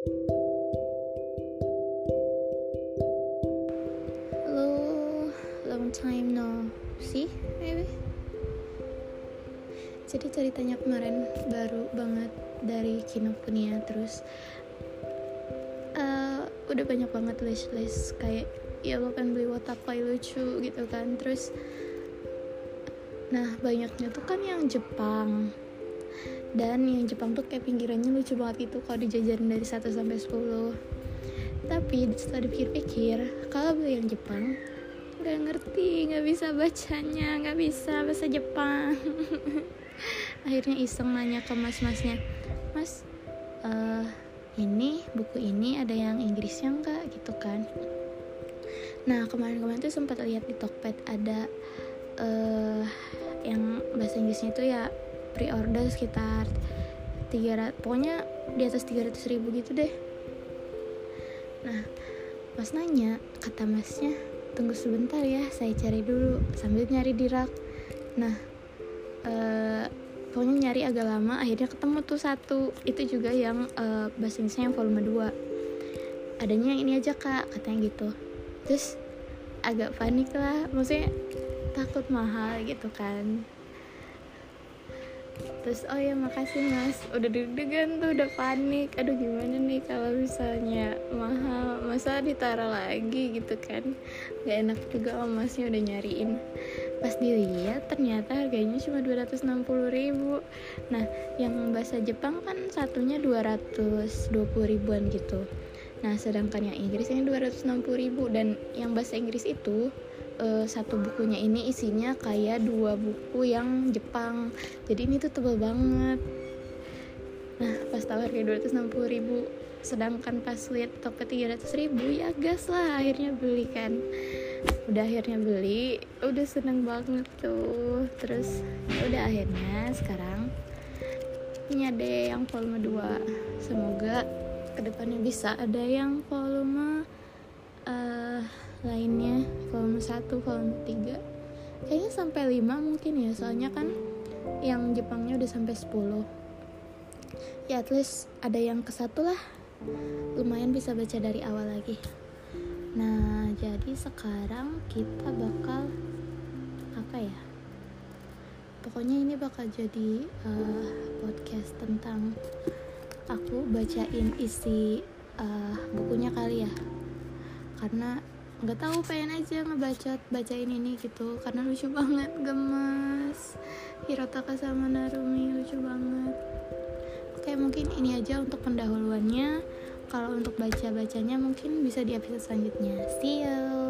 Halo, long time no see, maybe. Jadi ceritanya kemarin baru banget dari Kinokuniya terus uh, udah banyak banget list-list kayak ya lo kan beli watapai lucu gitu kan terus nah banyaknya tuh kan yang Jepang dan yang Jepang tuh kayak pinggirannya lucu banget gitu kalau dijajarin dari 1 sampai 10 tapi setelah dipikir-pikir kalau beli yang Jepang nggak ngerti nggak bisa bacanya nggak bisa bahasa Jepang. Akhirnya iseng nanya ke mas-masnya mas uh, ini buku ini ada yang Inggrisnya enggak gitu kan. Nah kemarin-kemarin tuh sempat lihat di Tokped ada uh, yang bahasa Inggrisnya itu ya pre-order sekitar 300 pokoknya di atas 300 ribu gitu deh. Nah pas nanya kata masnya tunggu sebentar ya saya cari dulu sambil nyari di rak. Nah uh, pokoknya nyari agak lama akhirnya ketemu tuh satu. Itu juga yang uh, bahasa yang volume 2 adanya yang ini aja kak katanya gitu. Terus agak panik lah maksudnya takut mahal gitu kan terus oh ya makasih mas. Udah deg-degan tuh udah panik. Aduh gimana nih kalau misalnya mahal masa ditaruh lagi? Gitu kan. Gak enak juga om masnya udah nyariin. Pas dilihat ternyata harganya cuma 260 ribu. Nah yang bahasa Jepang kan satunya 220 ribuan gitu. Nah sedangkan yang Inggris ini 260 ribu. Dan yang bahasa Inggris itu uh, satu bukunya ini isinya kayak dua buku yang Jepang. Jadi ini tuh tebel banget. Nah pas tahu harga 260 ribu sedangkan pas lihat toko 300 ribu ya gas lah akhirnya beli kan. Udah akhirnya beli udah seneng banget tuh. Terus ya udah akhirnya sekarang ini ada yang volume 2 semoga ke depannya bisa ada yang volume lainnya volume 1 volume 3 kayaknya sampai 5 mungkin ya soalnya kan yang Jepangnya udah sampai 10 ya at least ada yang ke satu lah. Lumayan bisa baca dari awal lagi. Nah jadi sekarang kita bakal apa ya? Pokoknya ini bakal jadi uh, podcast tentang aku bacain isi uh, bukunya kali ya. Karena nggak tahu pengen aja ngebaca bacain ini gitu. Karena lucu banget gemes. Hirotaka sama Narumi lucu banget. Oke mungkin ini aja untuk pendahuluannya. Kalau untuk baca bacanya mungkin bisa di episode selanjutnya. See you